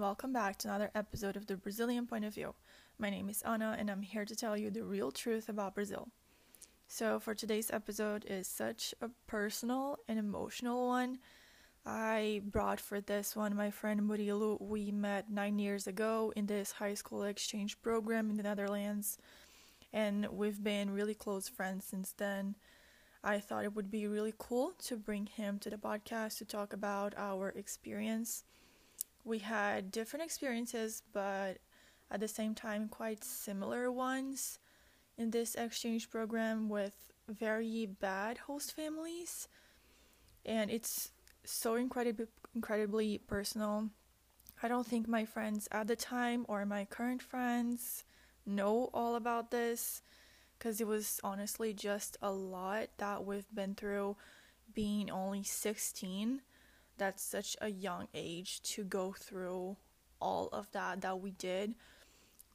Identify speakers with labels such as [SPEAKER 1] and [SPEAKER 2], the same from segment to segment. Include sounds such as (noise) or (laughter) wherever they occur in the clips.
[SPEAKER 1] welcome back to another episode of the Brazilian Point of View. My name is Ana, and I'm here to tell you the real truth about Brazil. So, for today's episode is such a personal and emotional one. I brought for this one my friend Murilo. We met nine years ago in this high school exchange program in the Netherlands, and we've been really close friends since then. I thought it would be really cool to bring him to the podcast to talk about our experience we had different experiences, but at the same time, quite similar ones in this exchange program with very bad host families. And it's so incredibly, incredibly personal. I don't think my friends at the time or my current friends know all about this because it was honestly just a lot that we've been through being only 16 that's such a young age to go through all of that that we did.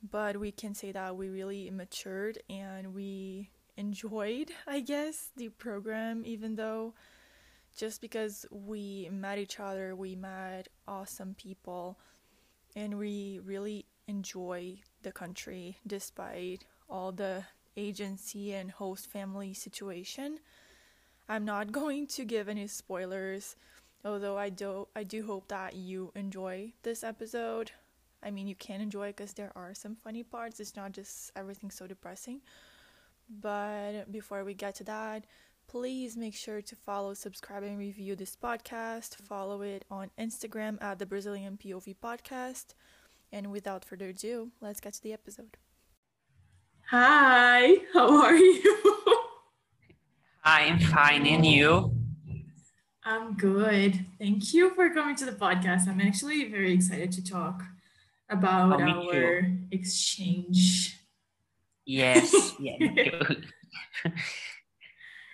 [SPEAKER 1] But we can say that we really matured and we enjoyed (laughs) i guess the program even though just because we met each other we met awesome people and we really enjoy the country despite all the agency and host family situation. I'm not (laughs) going to give any spoilers Although I do I do hope that you enjoy this episode. I mean, you can enjoy it because there are some funny parts. It's not just everything so depressing. But before we get to that, please make sure to follow, subscribe, and review this podcast. Follow it on Instagram at the Brazilian POV Podcast. And without further ado, let's get to the episode.
[SPEAKER 2] Hi, (laughs) how are you?
[SPEAKER 3] I'm fine, and you?
[SPEAKER 2] I'm good. Thank you for coming to the podcast. I'm actually very excited to talk about oh, our too. exchange.
[SPEAKER 3] Yes. (laughs) yeah. (laughs)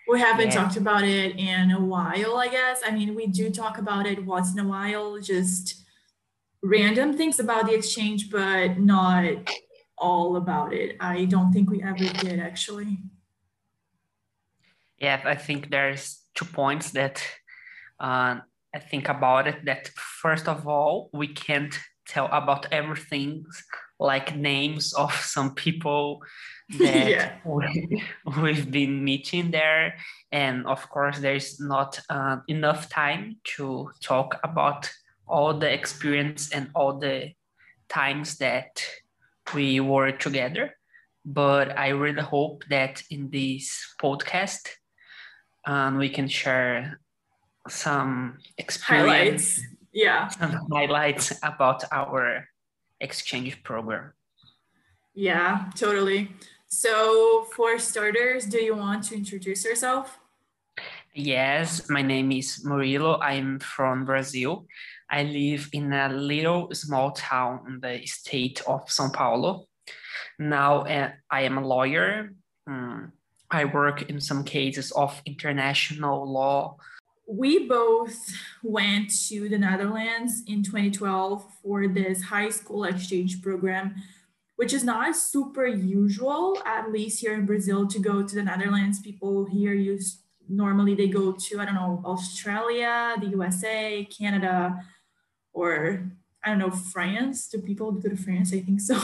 [SPEAKER 2] we haven't yeah. talked about it in a while, I guess. I mean, we do talk about it once in a while, just random things about the exchange, but not all about it. I don't think we ever did actually.
[SPEAKER 3] Yeah, I think there's two points that uh, I think about it that first of all, we can't tell about everything like names of some people (laughs) that yeah. we, we've been meeting there. And of course, there's not uh, enough time to talk about all the experience and all the times that we were together. But I really hope that in this podcast, um, we can share some experience
[SPEAKER 2] highlights. yeah.
[SPEAKER 3] some highlights about our exchange program.
[SPEAKER 2] Yeah totally. So for starters do you want to introduce yourself?
[SPEAKER 3] Yes my name is murilo. I'm from brazil. I live in a little small town in the state of sao paulo. Now uh, i am a lawyer. Um, i work in some cases of international law
[SPEAKER 2] we both went to the Netherlands in 2012 for this high school exchange program, which is not super usual, at least here in Brazil, to go to the Netherlands. People here use normally they go to, I don't know, Australia, the USA, Canada, or I don't know, France. Do people go to France? I think so.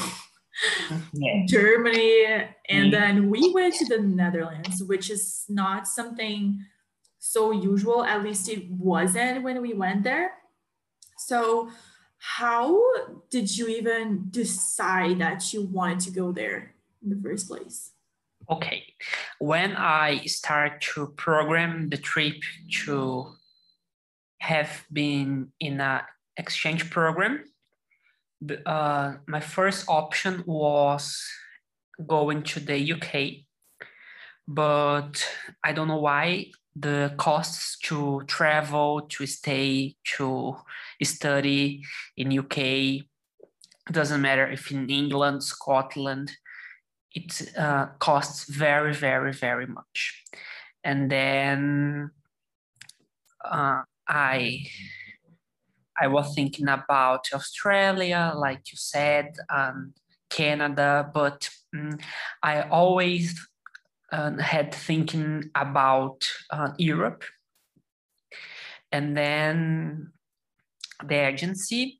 [SPEAKER 2] Yeah. (laughs) (laughs) Germany. And mm. then we went to the Netherlands, which is not something so usual. At least it wasn't when we went there. So, how did you even decide that you wanted to go there in the first place?
[SPEAKER 3] Okay, when I start to program the trip to have been in an exchange program, uh, my first option was going to the UK, but I don't know why the costs to travel, to stay, to study in UK, doesn't matter if in England, Scotland, it uh, costs very, very, very much. And then uh, I I was thinking about Australia, like you said, and Canada, but um, I always uh, had thinking about uh, Europe. And then the agency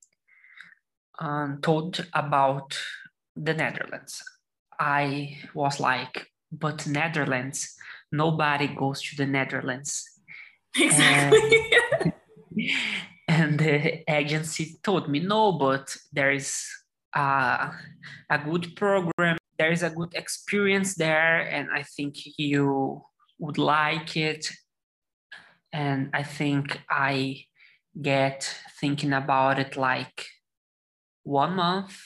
[SPEAKER 3] um, told about the Netherlands. I was like, but Netherlands, nobody goes to the Netherlands. (laughs)
[SPEAKER 1] Exactly.
[SPEAKER 3] And, (laughs) and the agency told me, no, but there is a, a good program, there is a good experience there, and I think you would like it. And I think I get thinking about it like one month.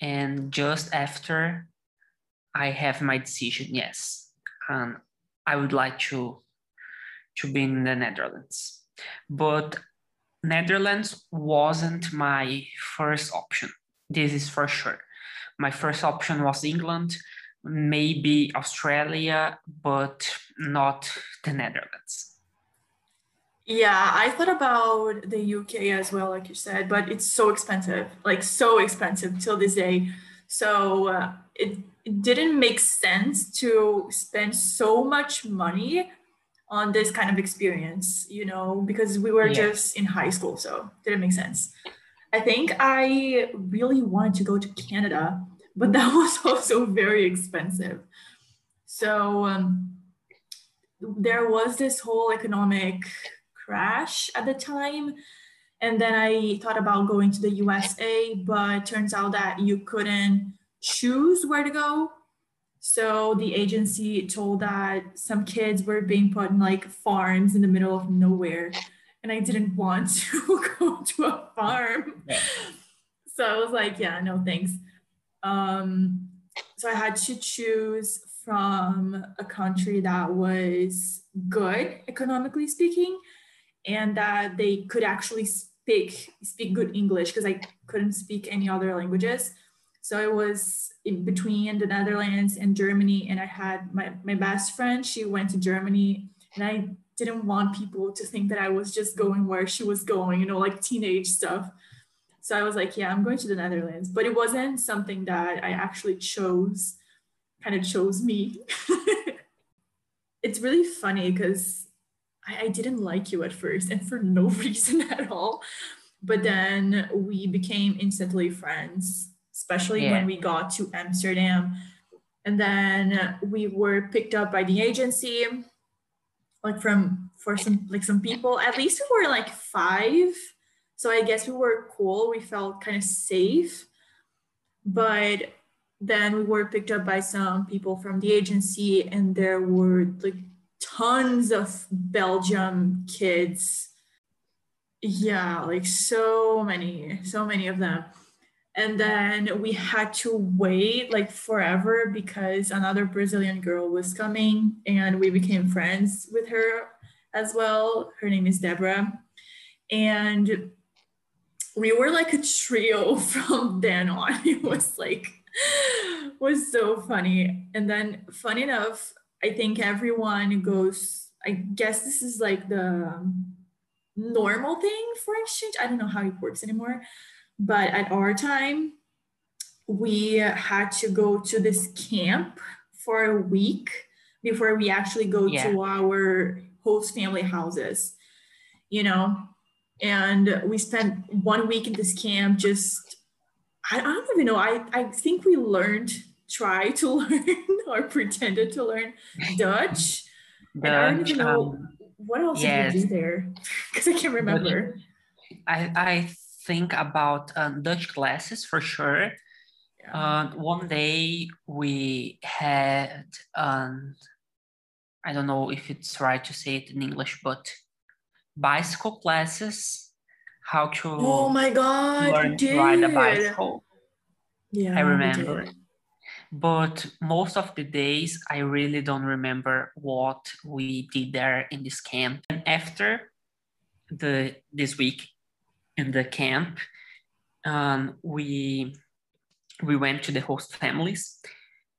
[SPEAKER 3] And just after I have my decision, yes, um, I would like to to be in the Netherlands. But Netherlands wasn't my first option. This is for sure. My first option was England, maybe Australia, but not the Netherlands.
[SPEAKER 1] Yeah, I thought about the UK as well, like you said, but it's so expensive, like so expensive till this day. So uh, it, it didn't make sense to spend so much money on this kind of experience, you know, because we were
[SPEAKER 3] Yeah.
[SPEAKER 1] just in high school, so it didn't make sense. I think I really wanted to go to Canada, but that (laughs) was also very expensive. So um, there was this whole economic crash at the time. And then I thought about going to the USA, but turns out that you couldn't choose where to go. So the agency told that some kids were being put in like farms in the middle of nowhere. And I didn't want (laughs) to go to a farm.
[SPEAKER 3] Yeah.
[SPEAKER 1] So I was like, yeah, no thanks. Um, so I had to choose from a country that was good economically speaking and that they could actually speak speak good English because I couldn't speak any other languages. So I was in between the Netherlands and Germany, and I had my, my best friend, she went to Germany, and I didn't want people to think that I was just going where she was going, you know, like teenage stuff. So I was like, yeah, I'm going to the Netherlands. But it wasn't something that I actually chose, kind of chose me. (laughs) it's really funny because I, I didn't like you at first and for no (laughs) reason at all. But mm-hmm. then we became instantly friends, especially
[SPEAKER 3] Yeah.
[SPEAKER 1] when we got to Amsterdam. And then we were picked up by the agency, like from for some like some people. At least we were like five. So I guess we were cool. We felt kind of safe. But then we were picked up by some people from the agency, and there were like tons of Belgium kids. Yeah, like so many, so many of them. And then we had to wait like forever because another Brazilian girl was coming and we became friends with her as well. Her name is Deborah. And we were like a trio (laughs) from then on. It was like was so funny. And then funny enough, I think everyone goes, I guess this is like the normal thing for exchange. I don't know how it works anymore. But at our time, we had to go to this camp for a week before we actually go
[SPEAKER 3] Yeah.
[SPEAKER 1] to our host family houses, you know. And we spent one week in this camp just, I, I don't even know. I, I think we learned, try to (laughs) learn or pretended to learn Dutch. And I don't even know
[SPEAKER 3] um,
[SPEAKER 1] what else
[SPEAKER 3] yes.
[SPEAKER 1] did we do there (laughs) because I can't remember.
[SPEAKER 3] I, I think about um, Dutch classes for sure.
[SPEAKER 1] Yeah.
[SPEAKER 3] Uh, one day we had, um, I don't know if it's right to say it in English, but bicycle classes, how to
[SPEAKER 1] oh my god,
[SPEAKER 3] learn to ride a bicycle.
[SPEAKER 1] Yeah,
[SPEAKER 3] I remember. But most of the days, I really don't remember what we did there in this camp. And after the this week in the camp, um, we we went to the host families,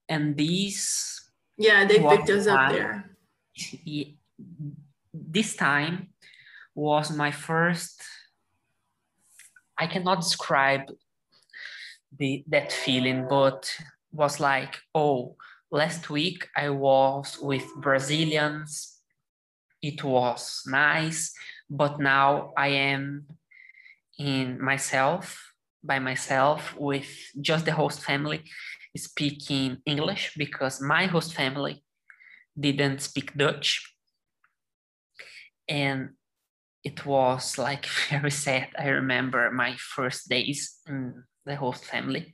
[SPEAKER 3] and these
[SPEAKER 1] Yeah, they picked us up there.
[SPEAKER 3] This time was my first i cannot describe the that feeling but was like oh last week i was with brazilians it was nice but now i am in myself by myself with just the host family speaking English because my host family didn't speak Dutch. And it was like (laughs) very sad. I remember my first days in the host family.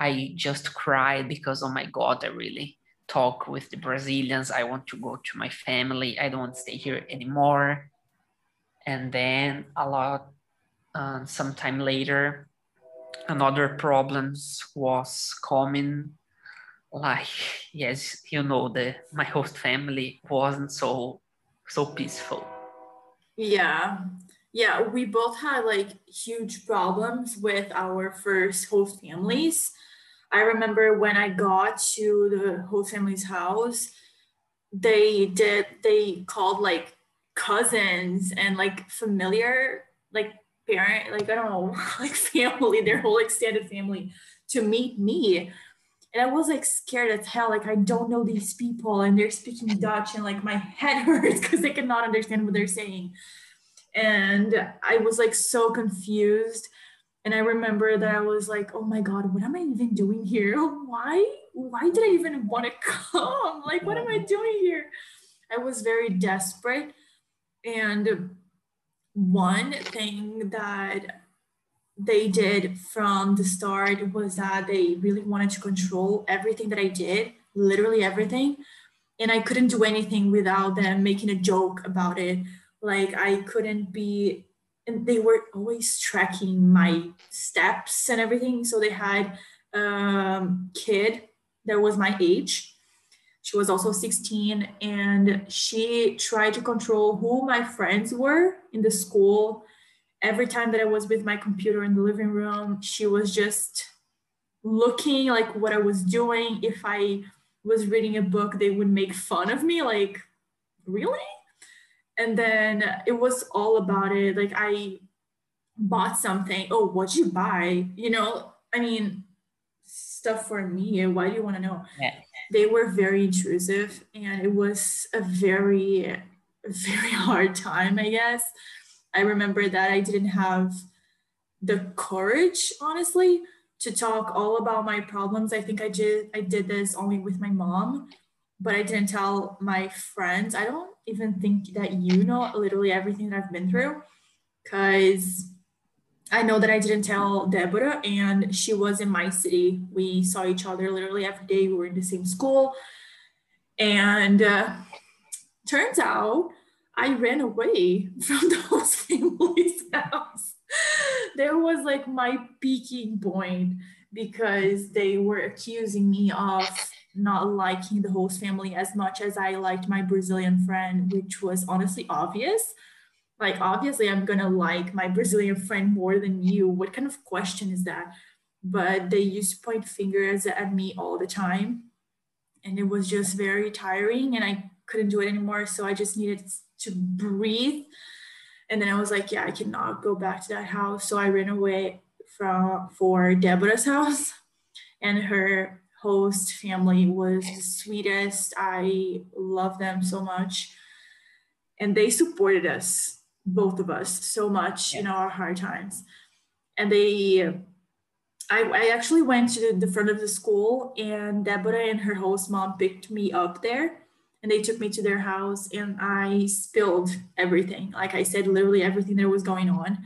[SPEAKER 3] I just cried because, oh my God, I really talk with the Brazilians. I want to go to my family. I don't want to stay here anymore. And then a lot, uh, sometime later, another problems was coming like (laughs) yes you know the my host family wasn't so so peaceful
[SPEAKER 1] yeah yeah we both had like huge problems with our first host families i remember when i got to the host family's house they did they called like cousins and like familiar like parent, like I don't know, (laughs) like family, their whole extended family to meet me. And I was like scared as hell. Like I don't know these people and they're speaking (laughs) Dutch and like my head (laughs) hurts because I cannot understand what they're saying. And I was like so confused. And I remember that I was like, oh my God, what am I even doing here? (laughs) Why? Why did I even want to come? Like, what am I doing here? I was very desperate. And one thing that they did from the start was that they really wanted to control everything that I did, literally everything. And I couldn't do anything without them making a joke about it. Like I couldn't be, and they were always tracking my steps and everything. So they had a um, kid that was my age she was also 16 and she tried to control who my friends were in the school. Every time that I was with my computer in the living room, she was just looking like what I was doing. If I was reading a book, they would make fun of me like, really? And then it was all about it. Like I bought something. Oh, what'd you buy? You know, I mean, stuff for me. Why do you want to know? Yeah they were very intrusive and it was a very (laughs) very hard time i guess i remember that i didn't have the courage honestly to talk all about my problems i think i did i did this only with my mom but i didn't tell my friends i don't even think that you know literally everything that i've been through because I know that I didn't tell Deborah, and she was in my city. We saw each other literally every day. We were in the same school. And uh, turns out I ran away (laughs) from those (laughs) family's house. there was like my peaking point because they were accusing me of not liking the host family as much as I liked my Brazilian friend, which was honestly obvious. Like obviously i'm gonna like my brazilian friend more than you. What kind of question is that? But they used to point fingers at me all the time and it was just very tiring and i couldn't do it anymore so i just needed to breathe. And then i was like yeah i cannot go back to that house. So i ran away from for deborah's house. And her host family was the sweetest. I love them so much. And they supported us both of us so much in our hard times. And they, I, I actually went to the front of the school, and Deborah and her host mom picked me up there. And they took me to their house, and I spilled everything. Like I said, literally everything that was going on.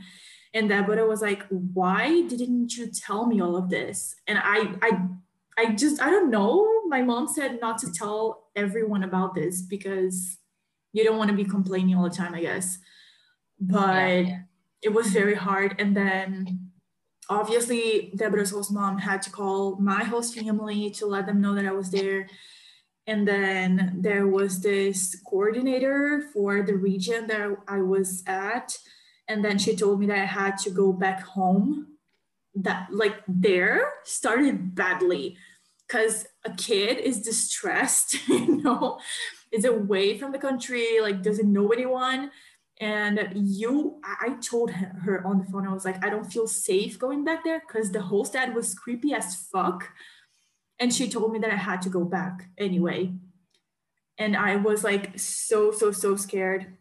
[SPEAKER 1] And Deborah was like, "Why didn't you tell me all of this?" And I, I, I just, I don't know. My mom said not to tell everyone about this because you don't want to be complaining all the time, I guess but yeah. it was very hard. And then obviously Deborah's host mom had to call my host family to let them know that I was there. And then there was this coordinator for the region that I was at. And then she told me that I had to go back home. That, like, there started badly because a kid is distressed, (laughs) you know, is away from the country, like, doesn't know anyone and you i told her on the phone i was like i don't feel safe going back there because the host dad was creepy as fuck and she told me that i had to go back anyway and i was like so so so scared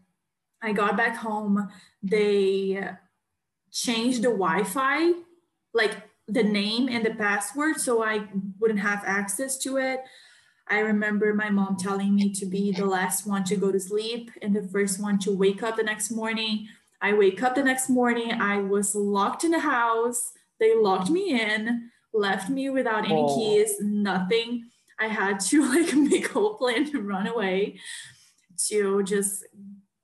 [SPEAKER 1] i got back home they changed the Wi-Fi, like the name and the password, so I wouldn't have access to it. I remember my mom telling me to be the last one to go to sleep and the first one to wake up the next morning. I wake up the next morning, I was locked in the house. They locked me in, left me without any oh. keys, nothing. I had to (laughs) like make a whole plan to run away to just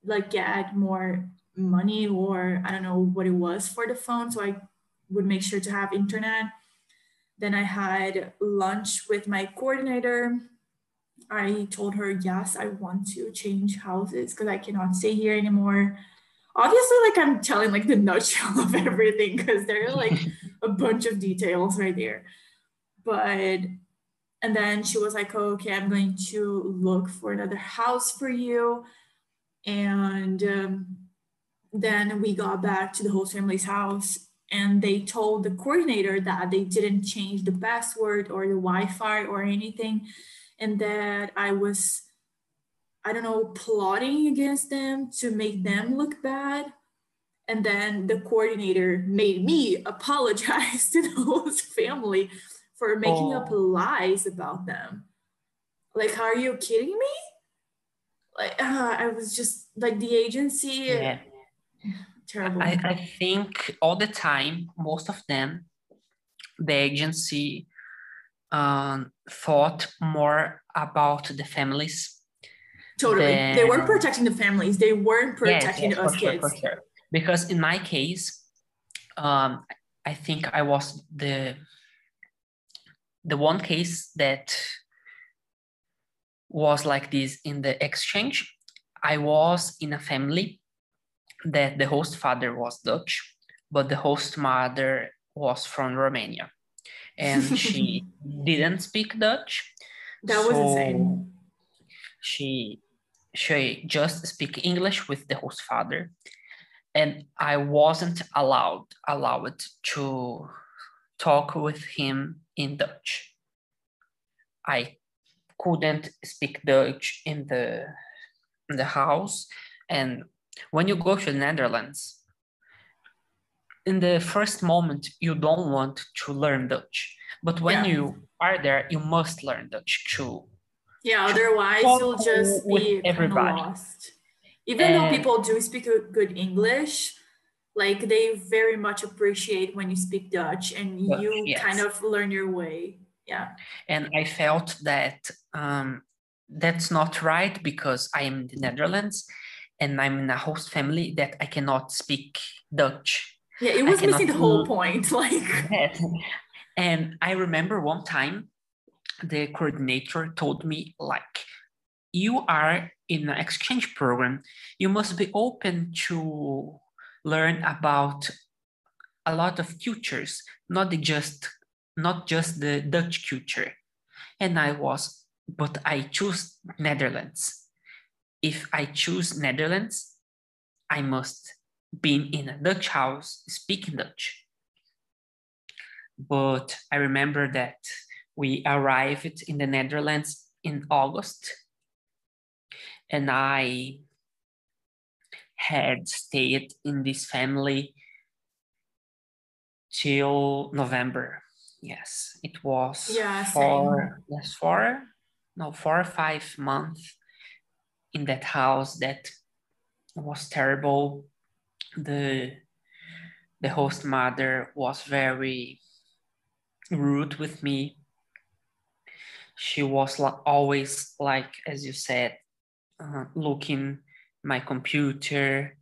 [SPEAKER 1] like get more money or I don't know what it was for the phone. So I would make sure to have internet. Then I had lunch with my coordinator. I told her, yes, I want to change houses because I cannot stay here anymore. Obviously, like I'm telling like the (laughs) nutshell of everything because they're like (laughs) a bunch of details right there. But and then she was like, oh, okay, I'm going to look for another house for you. And um, then we got back to the host family's house and they told the coordinator that they didn't change the password or the Wi-Fi or anything. And that I was, I don't know, plotting against them to make them look bad. And then the coordinator made me (laughs) apologize to the host family for making oh. up lies about them. Like, are you kidding me? Like, uh, I was just like the agency. Yeah.
[SPEAKER 3] Terrible. I, I think all the time, most of them, the agency um, thought more about the families.
[SPEAKER 1] Totally. Than... They weren't protecting the families. They weren't protecting yes, yes, us kids. Sure, sure.
[SPEAKER 3] Because in my case, um, I think I was the the one case that was like this in the exchange, I was in a family that the host father was Dutch, but the host mother was from Romania. And (laughs) she didn't speak Dutch.
[SPEAKER 1] That was so insane.
[SPEAKER 3] She she just speak English with the host father. And I wasn't allowed allowed to talk with him in Dutch. I couldn't speak Dutch in the in the house, and when you go to the Netherlands, in the first moment you don't want to learn Dutch, but when yeah. you are there, you must learn Dutch too.
[SPEAKER 1] Yeah, otherwise you'll just be everybody. lost. Even and, though people do speak good English, like they very much appreciate when you speak dutch and you yes. kind of learn your way yeah
[SPEAKER 3] and i felt that um, that's not right because i am in the netherlands and i'm in a host family that i cannot speak dutch
[SPEAKER 1] yeah it was missing the whole point (laughs) like yes.
[SPEAKER 3] and i remember one time the coordinator told me like you are in an exchange program you must be open to learn about a lot of cultures, not just not just the Dutch culture. And I was, but I choose Netherlands. If I choose Netherlands, I must be in a Dutch house speaking Dutch. But I remember that we arrived in the Netherlands in August and I had stayed in this family till November. Yes, it was yeah, four, yes, four, no, four or five months in that house that was terrible. The the host mother was very rude with me. She was always like, as you said, uh, looking my computer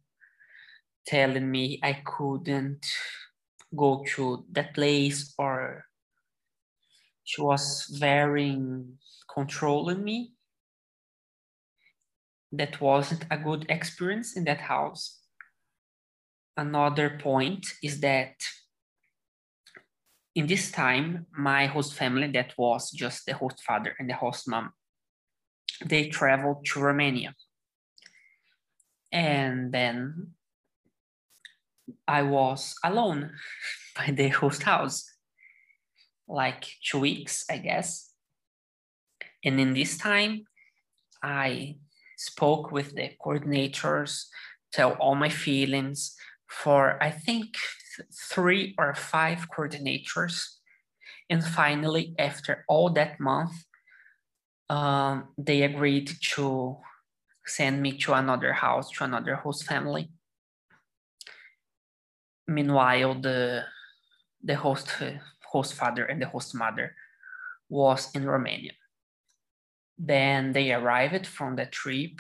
[SPEAKER 3] telling me I couldn't go to that place or she was very controlling me. That wasn't a good experience in that house. Another point is that in this time, my host family, that was just the host father and the host mom, they traveled to Romania and then I was alone (laughs) by the host house, like two weeks, I guess. And in this time, I spoke with the coordinators, tell all my feelings for I think th- three or five coordinators. And finally, after all that month, um, they agreed to send me to another house, to another host family. Meanwhile, the the host host father and the host mother was in Romania. Then they arrived from the trip,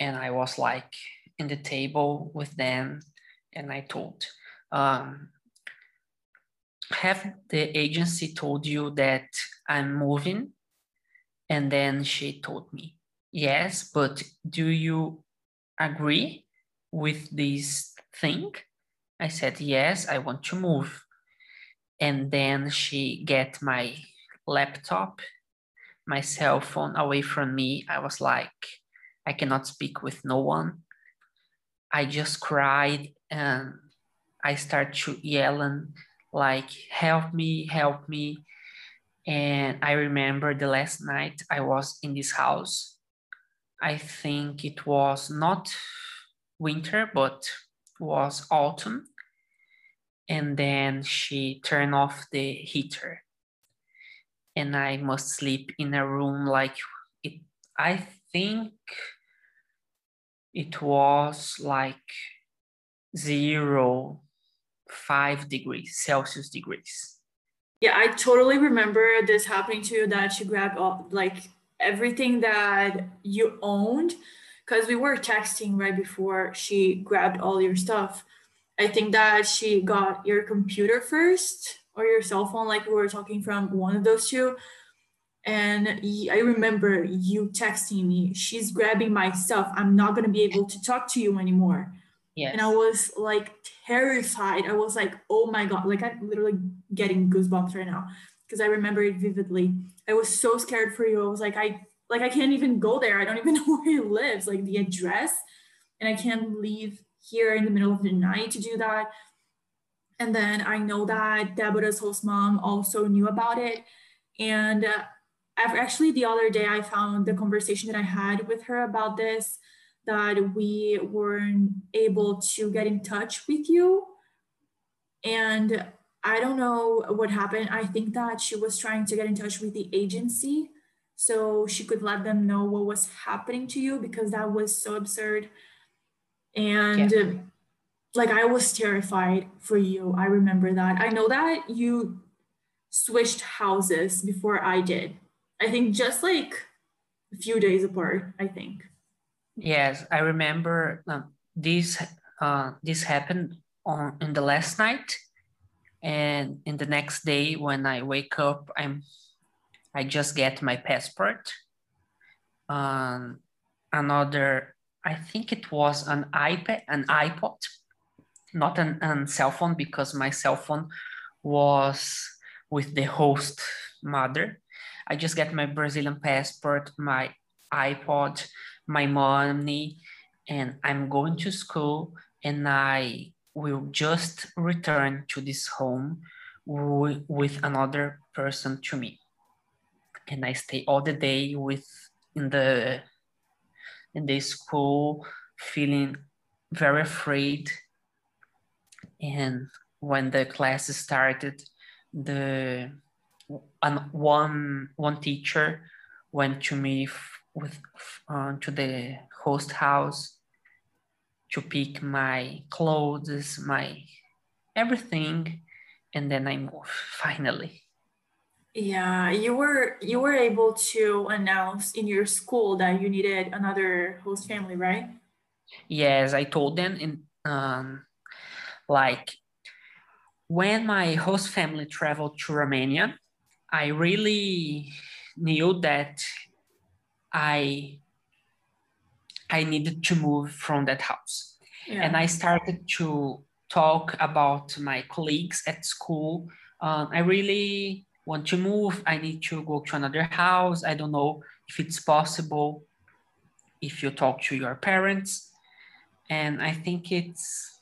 [SPEAKER 3] and I was like in the table with them, and I told, um, "Have the agency told you that I'm moving?" And then she told me, "Yes, but do you agree with this thing?" I said, "Yes, I want to move." And then she get my laptop my cell phone away from me. I was like, I cannot speak with no one. I just cried and I start to yelling like, help me, help me. And I remember the last night I was in this house. I think it was not winter, but was autumn. And then she turned off the heater and I must sleep in a room like it. I think it was like zero, five degrees Celsius degrees.
[SPEAKER 1] Yeah, I totally remember this happening to you that she grabbed all like everything that you owned because we were texting right before she grabbed all your stuff. I think that she got your computer first or your cell phone, like we were talking from one of those two. And I remember you texting me, she's grabbing my stuff. I'm not going to be able to talk to you anymore. Yes. And I was like terrified. I was like, oh my God, like I'm literally getting goosebumps right now because I remember it vividly. I was so scared for you. I was like, I like I can't even go there. I don't even (laughs) know where he lives, like the address. And I can't leave here in the middle of the night to do that. And then I know that Deborah's host mom also knew about it. And uh, I've actually, the other day, I found the conversation that I had with her about this that we weren't able to get in touch with you. And I don't know what happened. I think that she was trying to get in touch with the agency so she could let them know what was happening to you because that was so absurd. And yeah like I was terrified for you. I remember that. I know that you switched houses before I did. I think just like a few days apart, I think.
[SPEAKER 3] Yes, I remember um, this uh, this happened on in the last night and in the next day when I wake up I'm I just get my passport. Um, another I think it was an iPad, an iPod not an, an cell phone because my cell phone was with the host mother. I just get my Brazilian passport, my iPod, my money, and I'm going to school and I will just return to this home with another person to me. And I stay all the day with in the in the school feeling very afraid and when the class started the and one one teacher went to me with uh, to the host house to pick my clothes my everything and then i moved (laughs) finally.
[SPEAKER 1] Yeah you were you were able to announce in your school that you needed another host family right?
[SPEAKER 3] Yes i told them in um, like when my host family traveled to Romania, I really knew that I I needed to move from that house. Yeah. And I started to talk about my colleagues at school. Um, I really want to move. I need to go to another house. I don't know if it's possible if you talk to your parents. And I think it's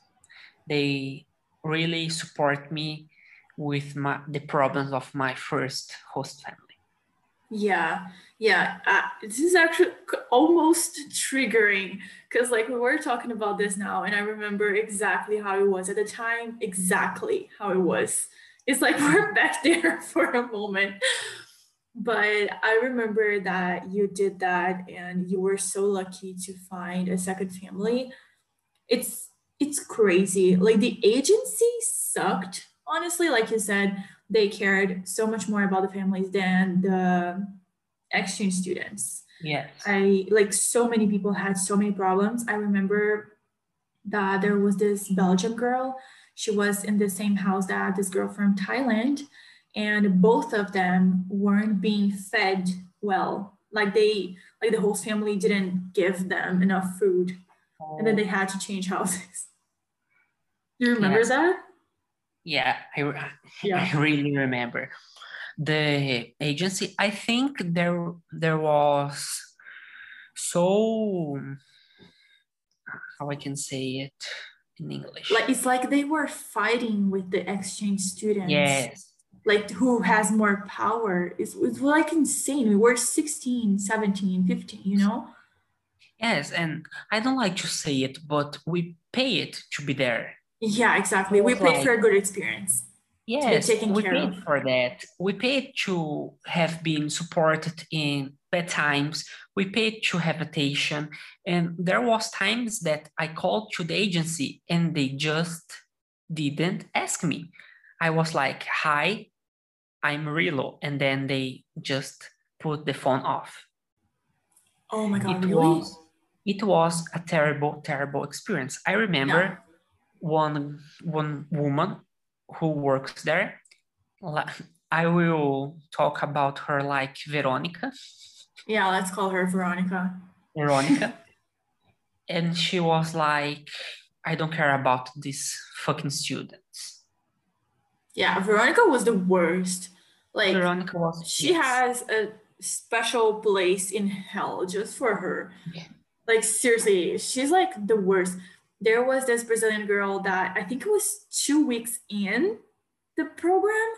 [SPEAKER 3] they really support me with my, the problems of my first host family.
[SPEAKER 1] Yeah, yeah. Uh, this is actually almost triggering because, like, we were talking about this now, and I remember exactly how it was at the time, exactly how it was. It's like (laughs) we're back there (laughs) for a moment. But I remember that you did that and you were so lucky to find a second family. It's it's crazy. Like the agency sucked, honestly, like you said, they cared so much more about the families than the exchange students.
[SPEAKER 3] Yes.
[SPEAKER 1] I like so many people had so many problems. I remember that there was this Belgian girl. She was in the same house that this girl from Thailand, and both of them weren't being fed well. Like they, like the whole family didn't give them enough food, oh. and then oh. they had to change houses. Do (laughs) you remember that?
[SPEAKER 3] Yeah, I, (laughs) yeah. I really remember the agency. I think there there was so how I can say it in English.
[SPEAKER 1] Like it's like they were fighting with the exchange students.
[SPEAKER 3] Yes.
[SPEAKER 1] Like who has more power? It's, it's like insane. We were 16, 17, 15, you know?
[SPEAKER 3] Yes, and I don't like to say it, but we pay it to be there.
[SPEAKER 1] Yeah, exactly. We paid like, for a good experience.
[SPEAKER 3] Yes, we paid of. for that. We paid to have been supported in bad times. We paid to have attention. And there was times that I called to the agency and they just didn't ask me. I was like, hi, I'm Rilo. And then they just put the phone off.
[SPEAKER 1] Oh my God,
[SPEAKER 3] it
[SPEAKER 1] really?
[SPEAKER 3] Was, it was a terrible, terrible experience. I remember yeah. One, one woman who works there. I will talk about her like Veronica.
[SPEAKER 1] Yeah, let's call her Veronica.
[SPEAKER 3] Veronica. (laughs) and she was like, I don't care about these fucking students.
[SPEAKER 1] Yeah, Veronica was the worst. Like
[SPEAKER 3] Veronica was
[SPEAKER 1] she yes. has a special place in hell just for her. Yeah. Like seriously, she's like the worst there was this Brazilian girl that I think it was two weeks in the program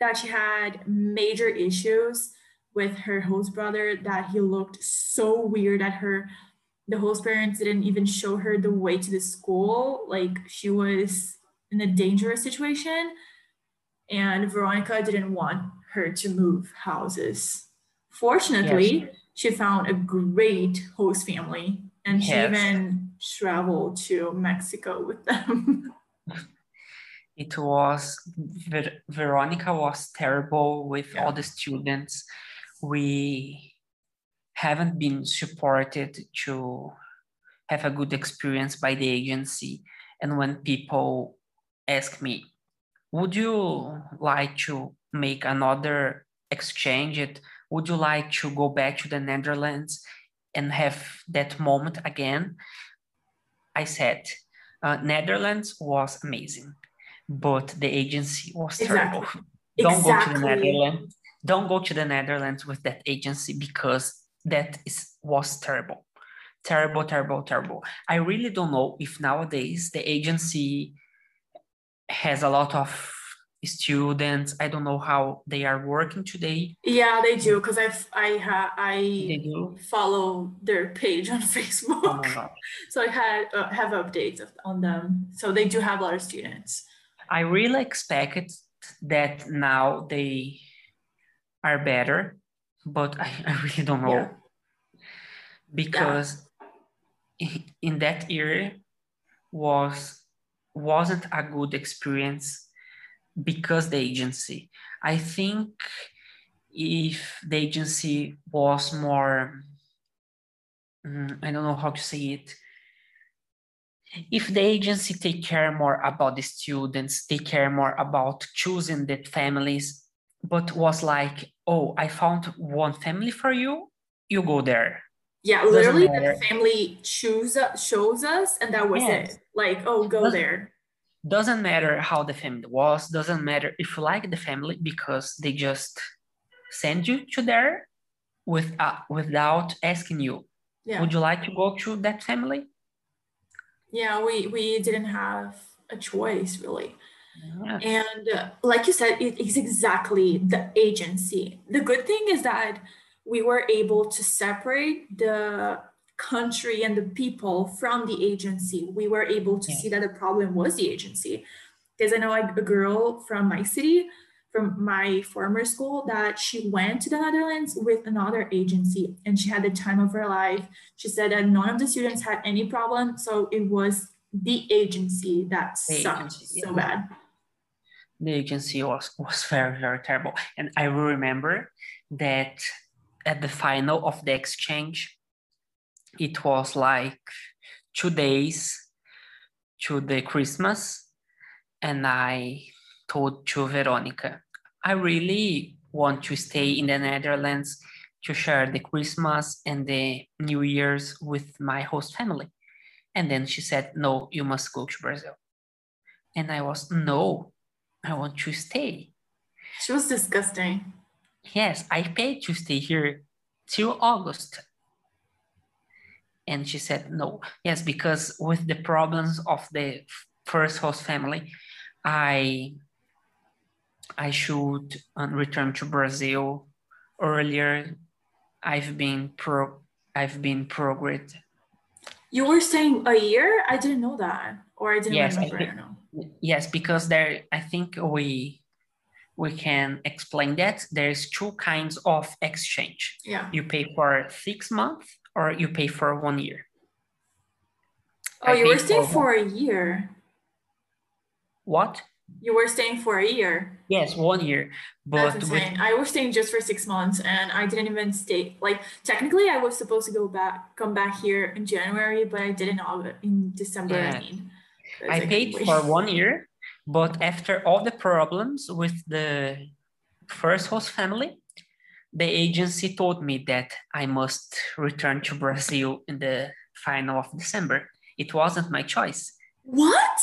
[SPEAKER 1] that she had major issues with her host brother, that he looked so weird at her. The host parents didn't even show her the way to the school. Like she was in a dangerous situation. And Veronica didn't want her to move houses. Fortunately, yes. she found a great host family and yes. she even travel to Mexico with them. (laughs)
[SPEAKER 3] it was Ver- Veronica was terrible with yeah. all the students. We haven't been supported to have a good experience by the agency. And when people ask me, would you like to make another exchange? It would you like to go back to the Netherlands and have that moment again? I said, uh, Netherlands was amazing, but the agency was exactly. terrible. (laughs) Don't exactly. go to the Netherlands. Don't go to the Netherlands with that agency because that is was terrible, terrible, terrible, terrible. I really don't know if nowadays the agency has a lot of students i don't know how they are working today.
[SPEAKER 1] Yeah they do because i've i ha, i follow their page on (laughs) facebook. Oh so i had uh, have updates on them. So they do have a lot of students.
[SPEAKER 3] I really expected that now they are better but i, I really don't know. Yeah. because yeah. in that year was wasn't a good experience because the agency. I think if the agency was more, mm, I don't know how to say it. If the agency take care more about the students, take care more about choosing the families, but was like, oh, I found one family for you, you go there.
[SPEAKER 1] Yeah, literally the family choose shows us, and that was yes. it. Like, oh, go Doesn't, there
[SPEAKER 3] doesn't matter how the family was doesn't matter if you like the family because they just send you to there with uh, without asking you yeah. would you like to go to that family
[SPEAKER 1] yeah we we didn't have a choice really Yes. And uh, like you said, it is exactly the agency. The good thing is that we were able to separate the country and the people from the agency. We were able to yes. see that the problem was the agency. Because I know a girl from my city, from my former school, that she went to the Netherlands with another agency and she had the time of her life. She said that none of the students had any problem. So it was the agency that the sucked agency, so yeah. bad.
[SPEAKER 3] The agency was, was very, very terrible. And I will remember that at the final of the exchange, it was like two days to the Christmas, and I told to Veronica, I really want to stay in the Netherlands to share the Christmas and the New Year's with my host family. And then she said, No, you must go to Brazil. And I was, No, I want to stay.
[SPEAKER 1] She was disgusting.
[SPEAKER 3] Yes, I paid to stay here till August. And she said, no. Yes, because with the problems of the first host family, I I should uh, return to Brazil earlier. I've been pro I've been progressed.
[SPEAKER 1] You were saying a year? I didn't know that. Or I didn't yes, remember. I
[SPEAKER 3] think, yes, because there I think we we can explain that there's two kinds of exchange.
[SPEAKER 1] Yeah.
[SPEAKER 3] You pay for six months or you pay for one year.
[SPEAKER 1] Oh, I you were staying for, for a year.
[SPEAKER 3] What?
[SPEAKER 1] You were staying for a year.
[SPEAKER 3] Yes, one year.
[SPEAKER 1] But That's insane. With... I was staying just for six months, and I didn't even stay. Like technically, I was supposed to go back, come back here in January, but I didn't in December. Yeah. I mean,
[SPEAKER 3] I, I paid for one year, but after all the problems with the first host family, the agency told me that I must return to Brazil in the final of December. It wasn't my choice.
[SPEAKER 1] What?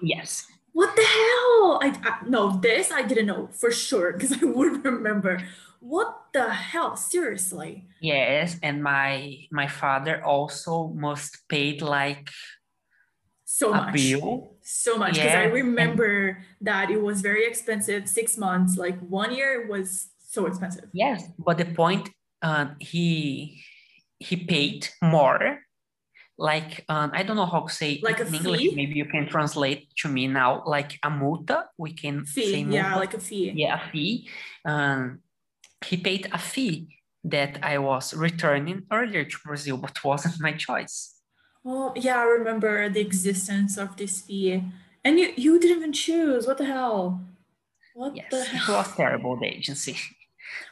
[SPEAKER 3] Yes.
[SPEAKER 1] What the hell? I, I no, this I didn't know for sure because (laughs) I would remember. What the hell? Seriously?
[SPEAKER 3] Yes, and my my father also must paid like
[SPEAKER 1] so much bill. so much because yeah. i remember and, that it was very expensive six months like one year was so expensive
[SPEAKER 3] yes but the point uh, he he paid more like um, i don't know how to say
[SPEAKER 1] like
[SPEAKER 3] in
[SPEAKER 1] english
[SPEAKER 3] fee? maybe you can translate to me now like a multa we can
[SPEAKER 1] fee
[SPEAKER 3] say
[SPEAKER 1] multa. yeah like a fee
[SPEAKER 3] yeah a fee um, he paid a fee that i was returning earlier to brazil but wasn't my choice
[SPEAKER 1] Oh, yeah, I remember the existence of this fee. And you, you didn't even choose. What the hell? What
[SPEAKER 3] yes,
[SPEAKER 1] the hell?
[SPEAKER 3] It was terrible, the agency.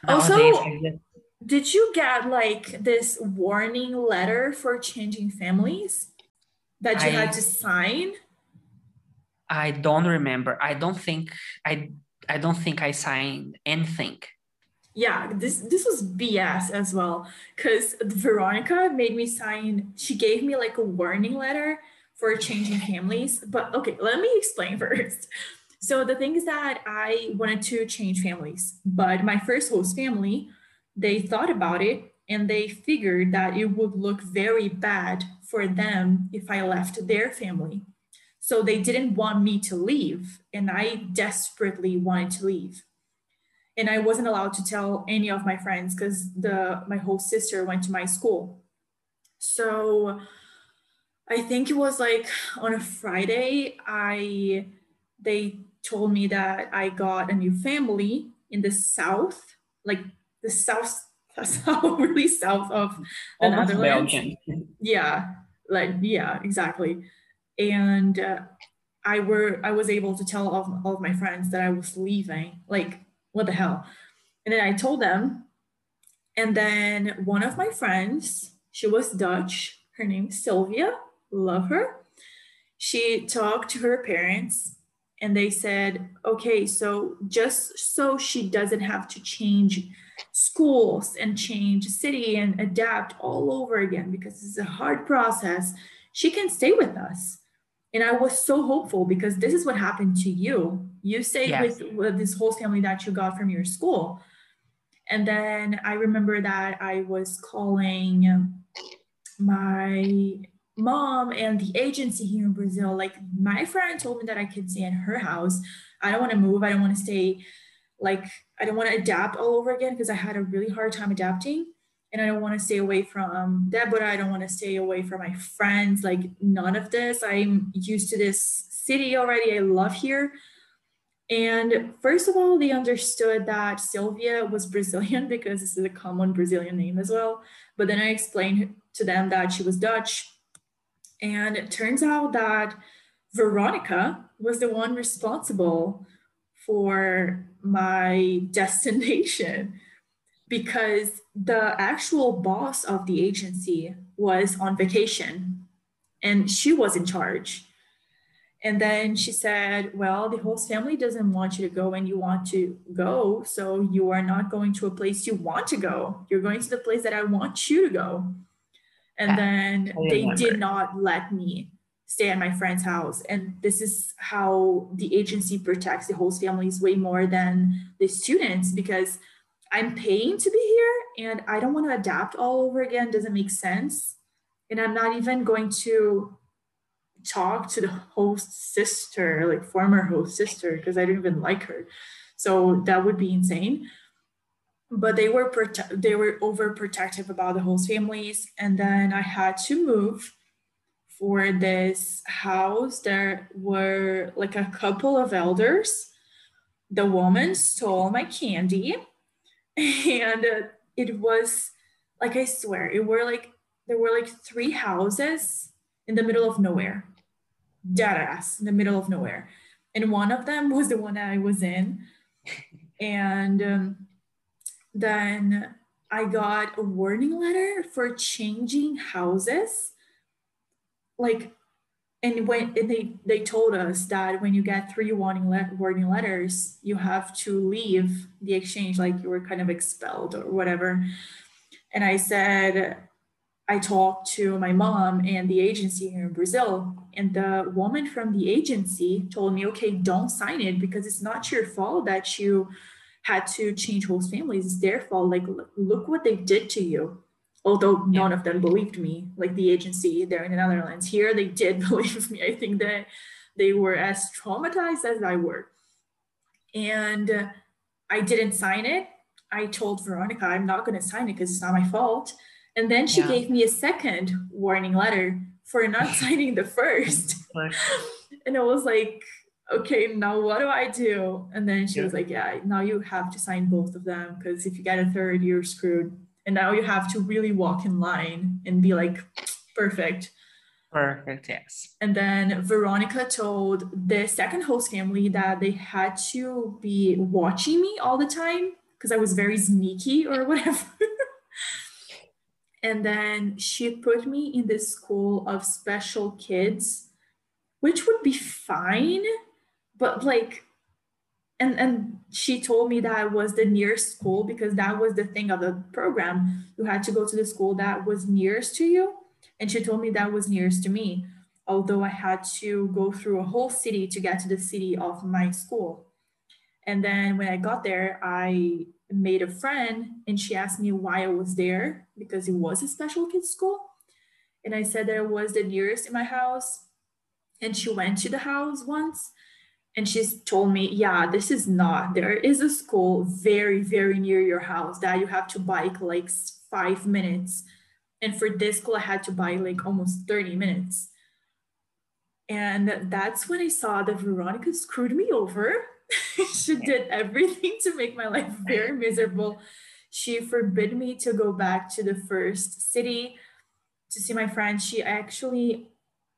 [SPEAKER 1] Also, did you get like this warning letter for changing families that you I, had to sign?
[SPEAKER 3] I don't remember. I don't think I I don't think I signed anything
[SPEAKER 1] yeah this this was bs as well because veronica made me sign she gave me like a warning letter for changing families but okay let me explain (laughs) first so the thing is that i wanted to change families but my first host family they thought about it and they figured that it would look very bad for them if i left their family so they didn't want me to leave and i desperately wanted to leave and I wasn't allowed to tell any of my friends because the my whole sister went to my school. So I think it was like on a Friday, I they told me that I got a new family in the south, like the south, (laughs) south really south of the Almost Netherlands. Belgium. Yeah, like yeah, exactly. And uh, I were I was able to tell all of, all of my friends that I was leaving, like what the hell? And then I told them. And then one of my friends, she was Dutch. Her name is Sylvia. Love her. She talked to her parents and they said, okay, so just so she doesn't have to change schools and change city and adapt all over again because it's a hard process, she can stay with us. And I was so hopeful because this is what happened to you. You stayed yes. with, with this whole family that you got from your school. And then I remember that I was calling my mom and the agency here in Brazil, like my friend told me that I could stay in her house. I don't want to move. I don't want to stay like I don't want to adapt all over again because I had a really hard time adapting. And I don't want to stay away from Deborah. I don't want to stay away from my friends. Like none of this. I'm used to this city already. I love here. And first of all, they understood that Sylvia was Brazilian (laughs) because this is a common Brazilian name as well. But then I explained to them that she was Dutch. And it turns out that Veronica was the one responsible for my (laughs) destination because the actual boss of the agency was on vacation and she was in charge. And then she said, Well, the host family doesn't want you to go and you want to go. So you are not going to a place you want to go. You're going to the place that I want you to go. And then they did not let me stay at my friend's house. And this is how the agency protects the host families way more than the students because I'm paying to be here and I don't want to adapt all over again. Doesn't make sense. And I'm not even going to talk to the host sister, like former host sister, because I don't even like her. So that would be insane. But they were prote- they were overprotective about the host families, and then I had to move for this house. There were like a couple of elders. The woman stole my candy, (laughs) and uh, it was like I swear, it were like there were like three houses in the middle of nowhere, dead ass in the middle of nowhere. And one of them was the one that I was in. (laughs) And um, then I got a warning letter for changing houses. Like, and when and they they told us that when you get three warning le- warning letters, you have to leave the exchange, like you were kind of expelled or whatever. And I said, I talked to my mom and the agency here in Brazil, and the woman from the agency told me, okay, don't sign it because it's not your fault that you had to change whole families. It's their fault. Like, look what they did to you. Although none of them believed me, like the agency there in the Netherlands. Here, they did (laughs) believe me. I think that they were as traumatized as I were. And uh, I didn't sign it. I told Veronica, I'm not going to sign it because it's not my fault. And then she yeah. gave me a second warning letter for not (laughs) signing the first. (laughs) and I was like, okay, now what do I do? And then she yeah. was like, yeah, now you have to sign both of them because if you get a third, you're screwed. And now you have to really walk in line and be like, perfect.
[SPEAKER 3] Perfect, yes.
[SPEAKER 1] And then Veronica told the second host family that they had to be watching me all the time because I was very sneaky or (laughs) whatever. and then she put me in the school of special kids which would be fine but like and and she told me that was the nearest school because that was the thing of the program you had to go to the school that was nearest to you and she told me that was nearest to me although i had to go through a whole city to get to the city of my school and then when i got there i made a friend and she asked me why I was there because it was a special kids school. And I said that it was the nearest in my house. And she went to the house once and she's told me, yeah, this is not, there is a school very, very near your house that you have to bike like five minutes. And for this school, I had to bike like almost 30 minutes. And that's when I saw that Veronica screwed me over (laughs) she did everything to make my life (laughs) very miserable. She forbid me to go back to the first city to see my friends. She actually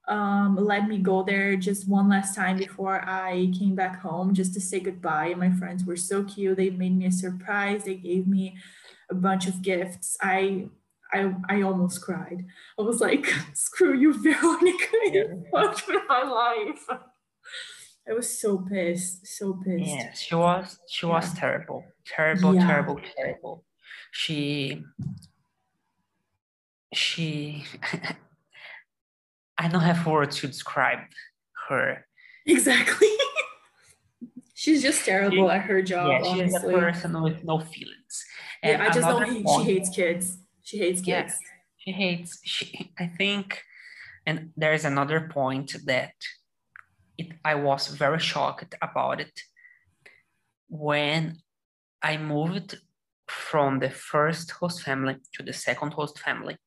[SPEAKER 1] um, let me go there just one last time before I came back home just to say goodbye. My friends were so cute. They made me a surprise. They gave me a bunch of gifts. I I, I almost cried. I was like, (laughs) screw you, Veronica. (laughs) You fucked with my life. I was so pissed, so pissed.
[SPEAKER 3] Yes, she was. She was terrible, terrible, yeah. terrible, terrible. She, she. (laughs) I don't have words to describe her.
[SPEAKER 1] Exactly. (laughs) she's just terrible she, at her job.
[SPEAKER 3] Yeah, she's honestly. a person with no feelings.
[SPEAKER 1] And yeah, I just don't. Hate, she hates kids. She hates kids.
[SPEAKER 3] Yeah, she hates. She. I think And there is another point that it, I was very shocked about it when I moved from the first host family to the second host family.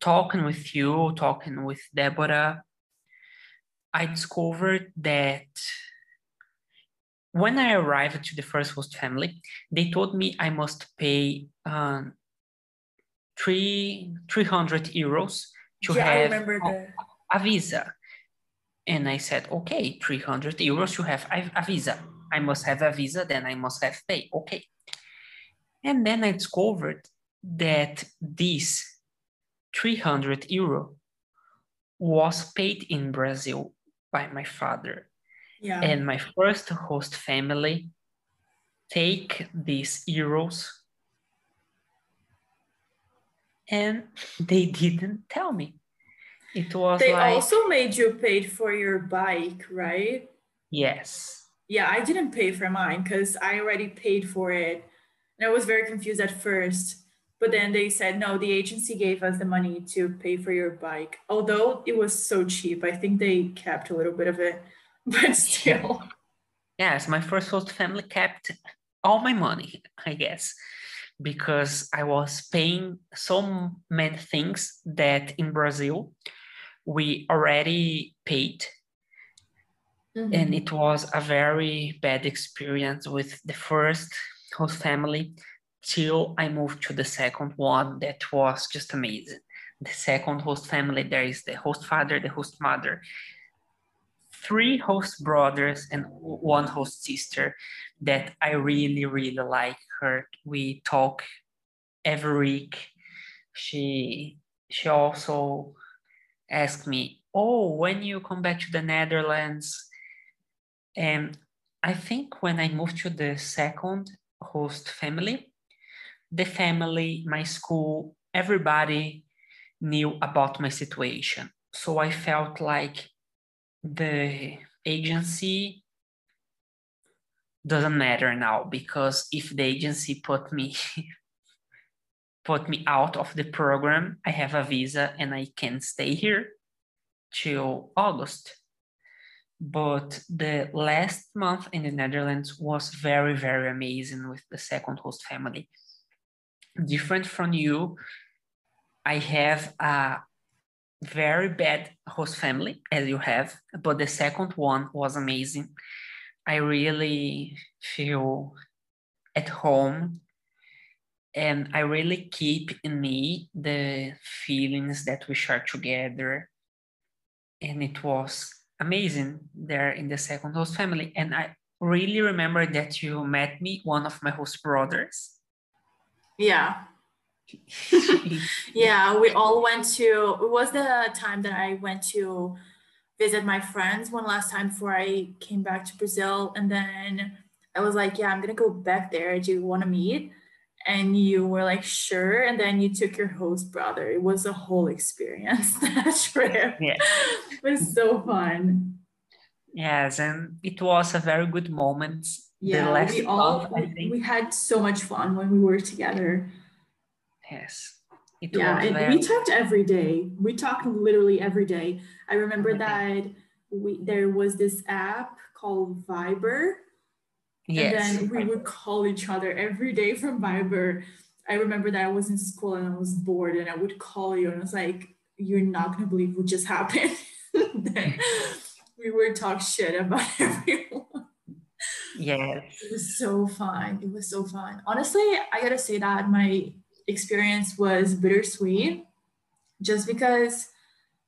[SPEAKER 3] Talking with you, talking with Deborah, I discovered that when I arrived to the first host family, they told me I must pay um, three 300 euros to
[SPEAKER 1] yeah,
[SPEAKER 3] have
[SPEAKER 1] a,
[SPEAKER 3] a, visa. And I said, okay, 300 euros to have a, a visa. I must have a visa, then I must have pay. Okay. And then I discovered that this 300 euro was paid in Brazil by my father.
[SPEAKER 1] Yeah.
[SPEAKER 3] And my first host family take these euros and they didn't tell me. It was
[SPEAKER 1] they
[SPEAKER 3] like,
[SPEAKER 1] also made you paid for your bike, right?
[SPEAKER 3] Yes.
[SPEAKER 1] Yeah, I didn't pay for mine because I already paid for it. And I was very confused at first. But then they said, no, the agency gave us the money to pay for your bike. Although it was so cheap, I think they kept a little bit of it, (laughs) but still.
[SPEAKER 3] Yes, my first host family kept all my money, I guess, because I was paying so many things that in Brazil we already paid. Mm-hmm. And it was a very bad experience with the first host family till I moved to the second one that was just amazing. The second host family, there is the host father, the host mother, three host brothers, and one host sister that I really, really like her. We talk every week. She she also asked me, Oh, when you come back to the Netherlands? And I think when I moved to the second host family, the family, my school, everybody knew about my situation. So I felt like the agency doesn't matter now because if the agency put me (laughs) put me out of the program, I have a visa and I can stay here till August. But the last month in the Netherlands was very, very amazing with the second host family different from you, I have a very bad host family, as you have, but the second one was amazing. I really feel at home and I really keep in me the feelings that we share together. And it was amazing there in the second host family. And I really remember that you met me, one of my host brothers
[SPEAKER 1] yeah. (laughs) yeah, we all went to, it was the time that I went to visit my friends one last time before I came back to Brazil. And then I was like, yeah, I'm going to go back there. Do you want to meet? And you were like, sure. And then you took your host brother. It was a whole experience, (laughs) that trip. Yeah. it was so fun.
[SPEAKER 3] Yes, and it was a very good moment
[SPEAKER 1] yeah we all we, we, had so much fun when we were together.
[SPEAKER 3] Yes
[SPEAKER 1] it yeah and we talked every day. We talked literally every day. I remember okay. that we there was this app called viber yes. and then we would call each other every day from viber. I remember that i was in school and i was bored and i would call you and i was like you're not going to believe what just happened. Then (laughs) we would talk shit about (laughs) everyone
[SPEAKER 3] Yes.
[SPEAKER 1] It was so fun. It was so fun. Honestly, I gotta say that my experience was bittersweet just because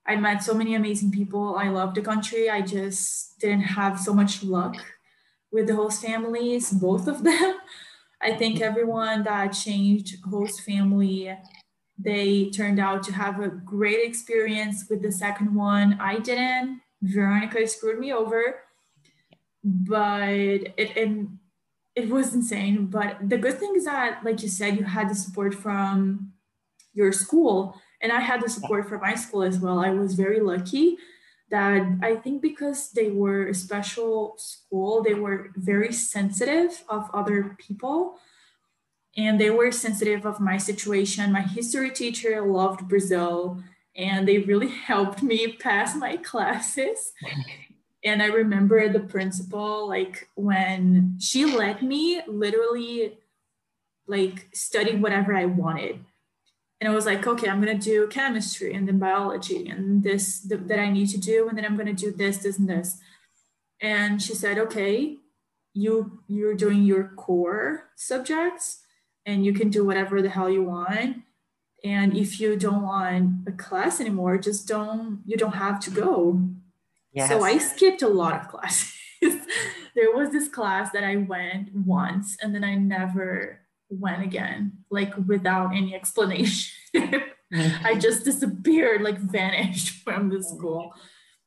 [SPEAKER 1] I met so many amazing people. I love the country. I just didn't have so much luck with the host families, both of them. (laughs) I think everyone that changed host family, they turned out to have a great experience with the second one. I didn't. Veronica screwed me over but it and it was insane. But the good thing is that, like you said, you had the support from your school, and I had the support from my school as well. I was very lucky that I think because they were a special school, they were very sensitive of other people and they were sensitive of my situation. My history teacher loved Brazil and they really (laughs) helped me pass my classes. And I remember the principal, like when she let me literally like study whatever I wanted. And I was like, okay, I'm gonna do chemistry and then biology and this th- that I need to do, and then I'm gonna do this, this, and this. And she said, okay, you you're doing your core subjects and you can do whatever the hell you want and if you don't want a class anymore just don't you don't have to go yes. so i skipped a lot of (laughs) classes. There was this class that i went once and then i never went again like without any explanation. (laughs) I just disappeared like vanished (laughs) from the school.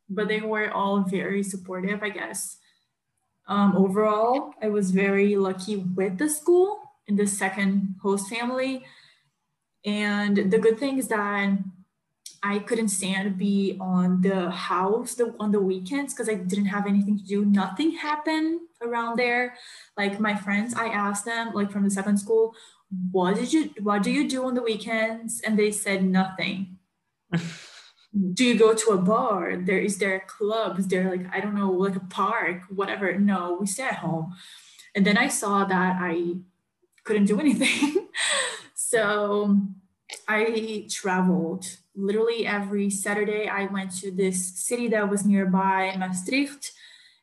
[SPEAKER 1] but they were all very supportive i guess. Um, overall, I was very lucky with the school in the second host family. And the good thing is that I couldn't stand to be on the house the, on the weekends because I didn't have anything to do. Nothing happened around there. Like my friends, I asked them, like from the second school, what did you what do you do on the weekends? And they said nothing. (laughs) do you go to a bar there is there a club is there like i don't know like a park whatever no we stay at home and then i saw that i couldn't do (laughs) anything so i traveled literally every saturday i went to this city that was nearby maastricht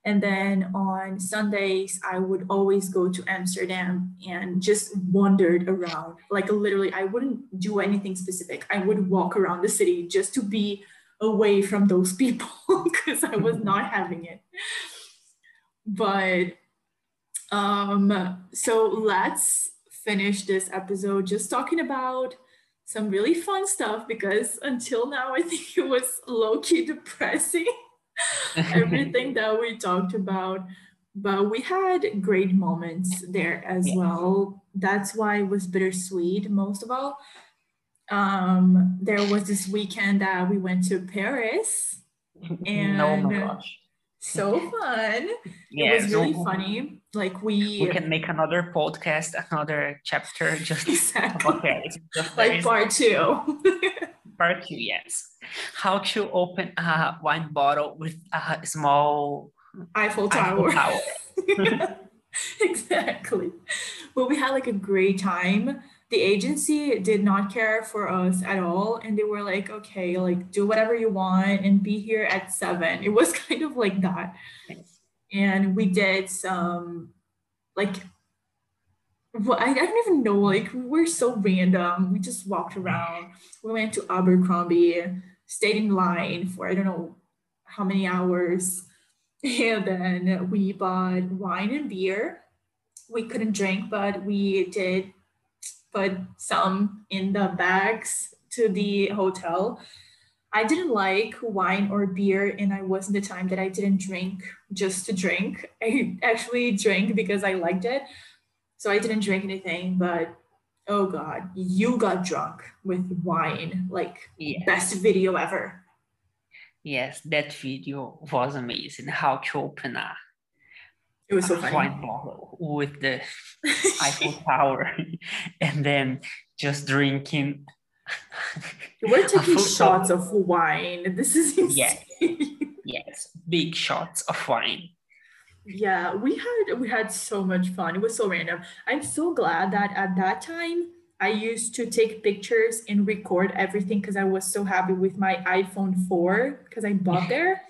[SPEAKER 1] and then on Sundays, I would always go to Amsterdam and just wandered around. Like literally, I wouldn't do anything specific. I would walk around the city just to be away from those (laughs) people because I was not having it. But um, so let's finish this episode just talking about some really fun stuff because until now, I think it was low key (laughs) depressing. everything (laughs) that we talked about. But we had great moments there as yes. well. That's why it was bittersweet most of all. Um there was this weekend that we went to paris (laughs) and oh my gosh. so fun. Yeah, it was really so funny like we
[SPEAKER 3] we can make another podcast another chapter (laughs) just exactly. paris
[SPEAKER 1] just like part two (laughs)
[SPEAKER 3] part two yes how to open a wine bottle with a small
[SPEAKER 1] Eiffel Tower. Eiffel tower. (laughs) exactly. But we had like a great time. The agency did not care for us at all. And they were like, okay, like do whatever you want and be here at seven. It was kind of like that. And we did some like well, I, I don't even know. Like we're so random. We just walked around. We went to Abercrombie stayed in line for I don't know how many hours. (laughs) And then we bought wine and beer. We couldn't drink, but we did put some in the bags to the hotel. I didn't like wine or beer, and I wasn't the time that I didn't drink just to drink. (laughs) I actually drank because I liked it. So I didn't drink anything, but oh god you got drunk with wine like yes. best video ever
[SPEAKER 3] yes that video was amazing how to open a
[SPEAKER 1] it was so funny.
[SPEAKER 3] wine bottle with the (laughs) Eiffel Tower and then just drinking
[SPEAKER 1] we're taking shots of wine. This is insane.
[SPEAKER 3] yes. (laughs) Yes big shots of wine.
[SPEAKER 1] Yeah we had we had so much fun. It was so random. I'm so glad that at that time i used to take pictures and record everything because i was so happy with my iphone 4 because i bought (laughs) there.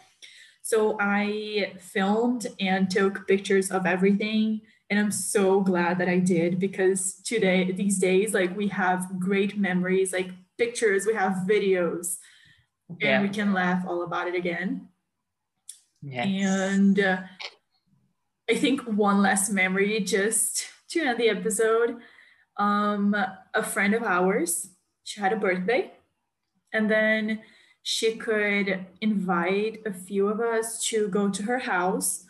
[SPEAKER 1] So i filmed and took pictures of everything and i'm so glad that i did because today these days like we have great memories like pictures we have videos yeah. and we can laugh all about it again yes. and uh, I think one last memory just to end the episode. Um, a friend of ours, she had a birthday, and then she could invite a few of us to go to her house.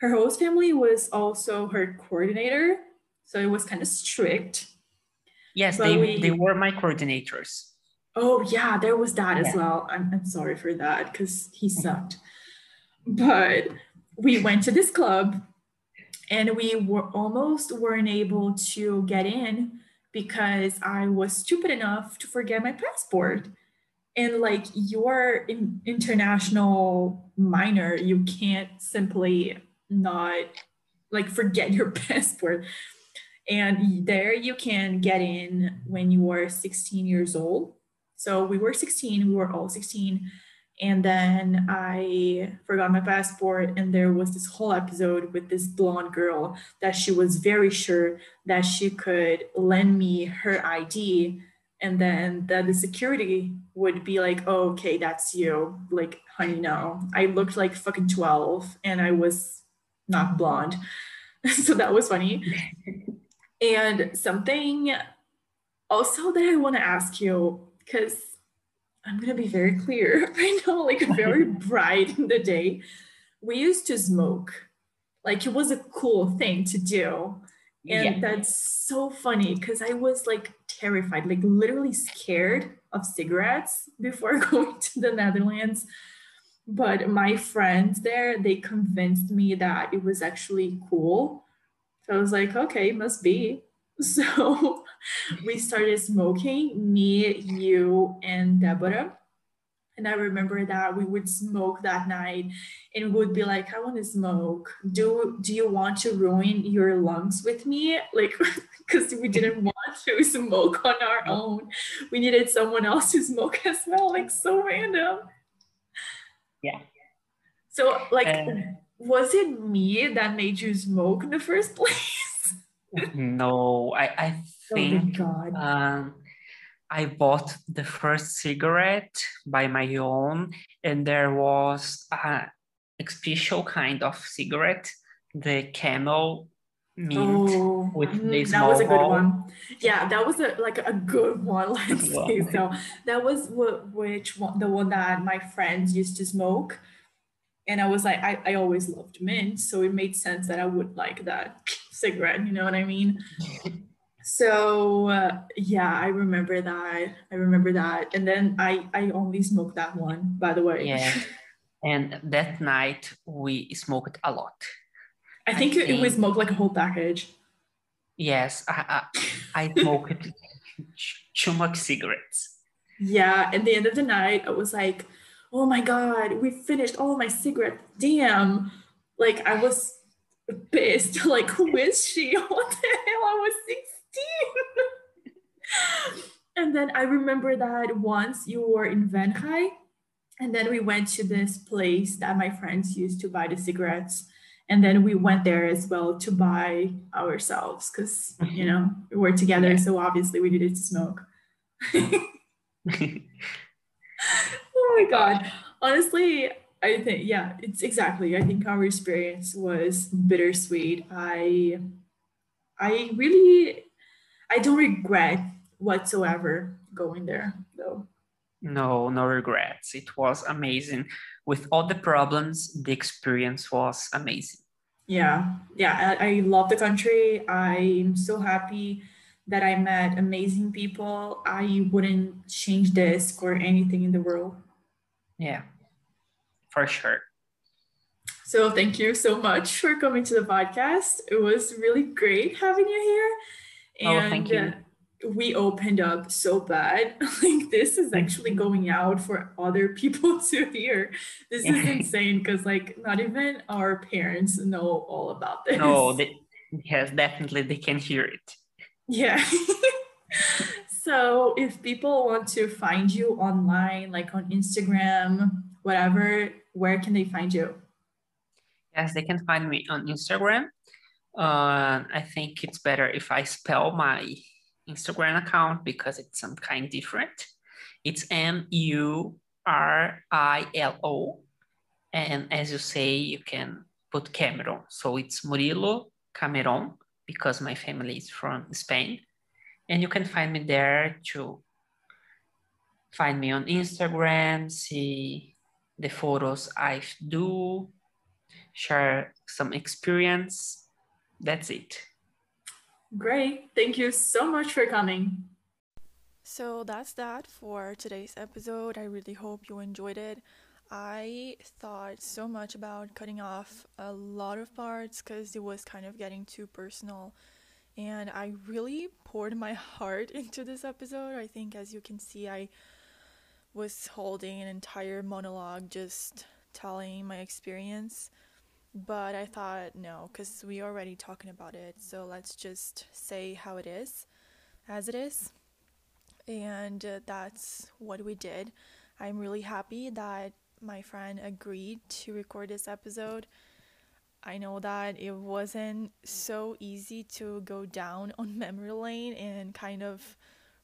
[SPEAKER 1] Her host family was also her coordinator, so it was kind of strict.
[SPEAKER 3] Yes, they, we, they were my coordinators.
[SPEAKER 1] Oh, yeah, there was that yeah. as well. I'm, I'm sorry for that because he sucked. But we went to this club and we were almost weren't able to get in because I was stupid enough to forget my passport. and like your in, international minor you can't simply not like forget your (laughs) passport. And there you can get in when you are 16 years old. So we were 16 we were all 16 and then i forgot my passport and there was this whole episode with this blonde girl that she was very sure that she could lend me her id and then the, the security would be like oh, okay that's you. Like honey no. I looked like fucking 12 and i was not blonde. (laughs) So that was funny. And something also that i want to ask you because i'm going to be very clear (laughs) right now like very (laughs) bright in the day. We used to smoke. Like it was a cool thing to do. And yeah. that's so funny because I was like terrified, like literally scared of cigarettes before going to the Netherlands. But my friends there, they convinced me that it was actually cool. So I was like, okay, must be. (laughs) So we started smoking, me, you, and Deborah. And I remember that we would smoke that night and would be like, I want to smoke. Do do you want to ruin your lungs with me? Like (laughs) because we didn't (laughs) want to smoke on our own. We needed someone else to smoke as well. Like so random.
[SPEAKER 3] Yeah.
[SPEAKER 1] So like uh, was it me that made you smoke in the first (laughs) place?
[SPEAKER 3] no, I, I oh think oh um I bought the first cigarette by my own, and there was a special kind of cigarette, the camel mint
[SPEAKER 1] oh, with mm-hmm. that was a good one. Yeah, that was a like a good one. (laughs) Let's say so. That was what which one the one that my friends used to smoke, and I was like, I, I always loved mint, so it made sense that I would like that (laughs) cigarette. You know what I mean? so uh, yeah i remember that i remember that and then i i only smoked that one by the way
[SPEAKER 3] yeah (laughs) and that night we smoked a lot
[SPEAKER 1] i think, I think it was smoked like a whole package.
[SPEAKER 3] Yes i i, I smoked too much cigarettes.
[SPEAKER 1] Yeah at the end of the night i was like oh my god we finished all my cigarettes. Damn. Like i was pissed. (laughs) Like who is she? (laughs) What the hell? I was 16 and then I remember that once you were in Venray, and then we went to this place that my friends used to buy the cigarettes. And then we went there as well to buy ourselves because, mm-hmm. you know, we were together. So obviously we needed to smoke. (laughs) oh my God. Honestly, I think, yeah, it's exactly. I think our experience was bittersweet. I, I really I don't regret whatsoever going there though.
[SPEAKER 3] No, no regrets. It was amazing. With all the problems, the experience was amazing.
[SPEAKER 1] Yeah, yeah, I, I love the country. I'm so happy that I met amazing people. I wouldn't change this for anything in the world.
[SPEAKER 3] Yeah, for sure.
[SPEAKER 1] So thank you so much for coming to the podcast. It was really great having you here and oh, thank you. Uh, we opened up so bad. (laughs) like this is actually going out for other people (laughs) to hear. This is insane because like not even our parents know all about this.
[SPEAKER 3] No, they, yes, definitely they can hear it.
[SPEAKER 1] Yeah. (laughs) so if people want to find you online, like on Instagram, whatever, where can they find you?
[SPEAKER 3] Yes, they can find me on Instagram uh, I think it's better if I spell my Instagram account because it's some kind different. It's M U R I L O. And as you say, you can put Cameron. So it's Murilo Cameron because my family is from Spain. And you can find me there to find me on Instagram, see the photos I do, share some experience that's it.
[SPEAKER 1] Great. Thank you so much for coming.
[SPEAKER 4] So that's that for today's episode. I really hope you enjoyed it. I thought so much about cutting off a lot of parts because it was kind of getting too personal. And I really poured my (laughs) heart into this episode. I think, as you can see, I
[SPEAKER 1] was holding an entire monologue just telling my experience. But I thought, no, because we already talking about it. So let's just say how it is, as it is. And uh, that's what we did. I'm really happy that my friend agreed to record this episode. I know that it wasn't so easy to go down (laughs) on memory lane and kind of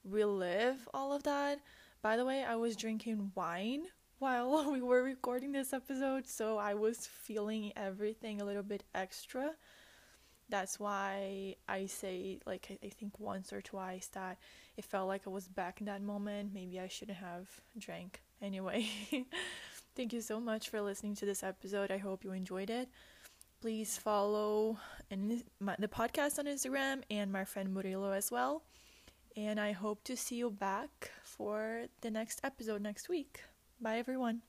[SPEAKER 1] relive all of that. By the way, I was drinking wine (laughs) while we were recording this episode, so I was feeling everything a little bit extra. That's why I say, like, I think once or twice that it felt like I was back in that moment. Maybe I shouldn't have drank anyway. (laughs) Thank you so much for listening to this episode. I hope you enjoyed it. Please follow in the podcast on Instagram and my friend Murilo as well. And I hope to see you back for the next episode next week. Bye, everyone.